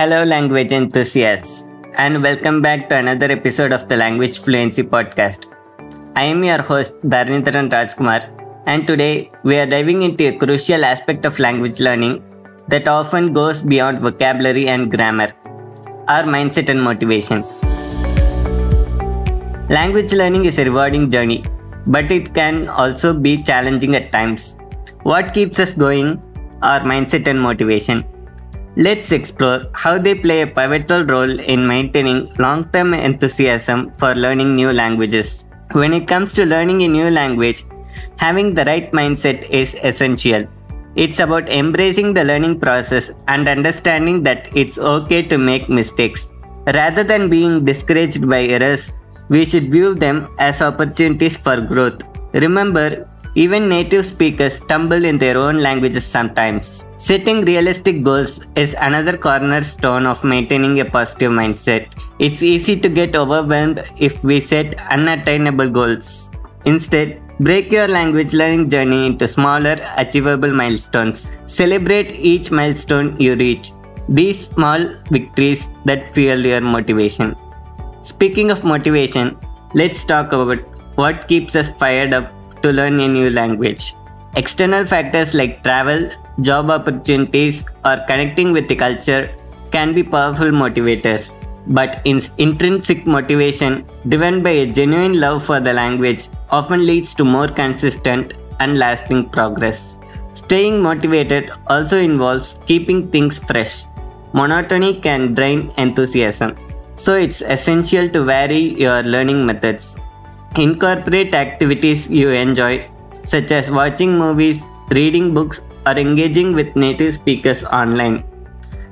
Hello, language enthusiasts, and welcome back to another episode of the Language Fluency Podcast. I am your host, Dharnitharan Rajkumar, and today we are diving into a crucial aspect of language learning that often goes beyond vocabulary and grammar our mindset and motivation. Language learning is a rewarding journey, but it can also be challenging at times. What keeps us going? Our mindset and motivation. Let's explore how they play a pivotal role in maintaining long term enthusiasm for learning new languages. When it comes to learning a new language, having the right mindset is essential. It's about embracing the learning process and understanding that it's okay to make mistakes. Rather than being discouraged by errors, we should view them as opportunities for growth. Remember, even native speakers stumble in their own languages sometimes. Setting realistic goals is another cornerstone of maintaining a positive mindset. It's easy to get overwhelmed if we set unattainable goals. Instead, break your language learning journey into smaller, achievable milestones. Celebrate each milestone you reach. These small victories that fuel your motivation. Speaking of motivation, let's talk about what keeps us fired up to learn a new language. External factors like travel, job opportunities, or connecting with the culture can be powerful motivators. But in intrinsic motivation, driven by a genuine love for the language, often leads to more consistent and lasting progress. Staying motivated also involves keeping things fresh. Monotony can drain enthusiasm, so it's essential to vary your learning methods. Incorporate activities you enjoy, such as watching movies, reading books, or engaging with native speakers online.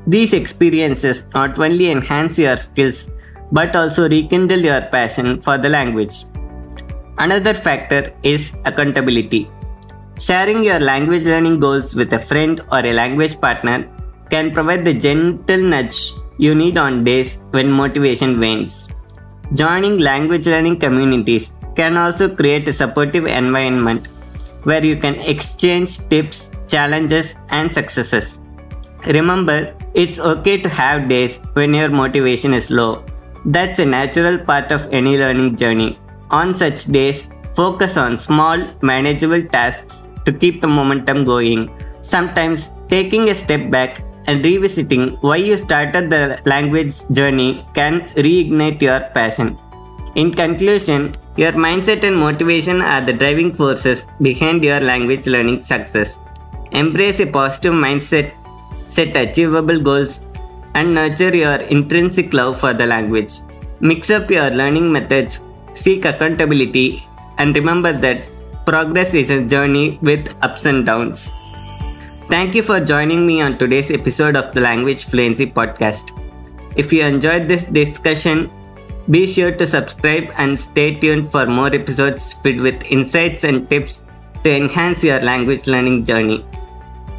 These experiences not only enhance your skills but also rekindle your passion for the language. Another factor is accountability. Sharing your language learning goals with a friend or a language partner can provide the gentle nudge you need on days when motivation wanes. Joining language learning communities can also create a supportive environment where you can exchange tips, challenges, and successes. Remember, it's okay to have days when your motivation is low. That's a natural part of any learning journey. On such days, focus on small, manageable tasks to keep the momentum going. Sometimes, taking a step back and revisiting why you started the language journey can reignite your passion. In conclusion, your mindset and motivation are the driving forces behind your language learning success. Embrace a positive mindset, set achievable goals, and nurture your intrinsic love for the language. Mix up your learning methods, seek accountability, and remember that progress is a journey with ups and downs. Thank you for joining me on today's episode of the Language Fluency Podcast. If you enjoyed this discussion, be sure to subscribe and stay tuned for more episodes filled with insights and tips to enhance your language learning journey.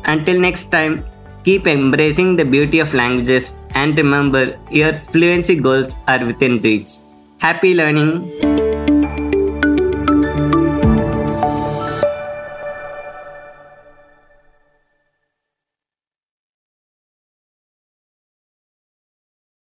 Until next time, keep embracing the beauty of languages and remember your fluency goals are within reach. Happy learning!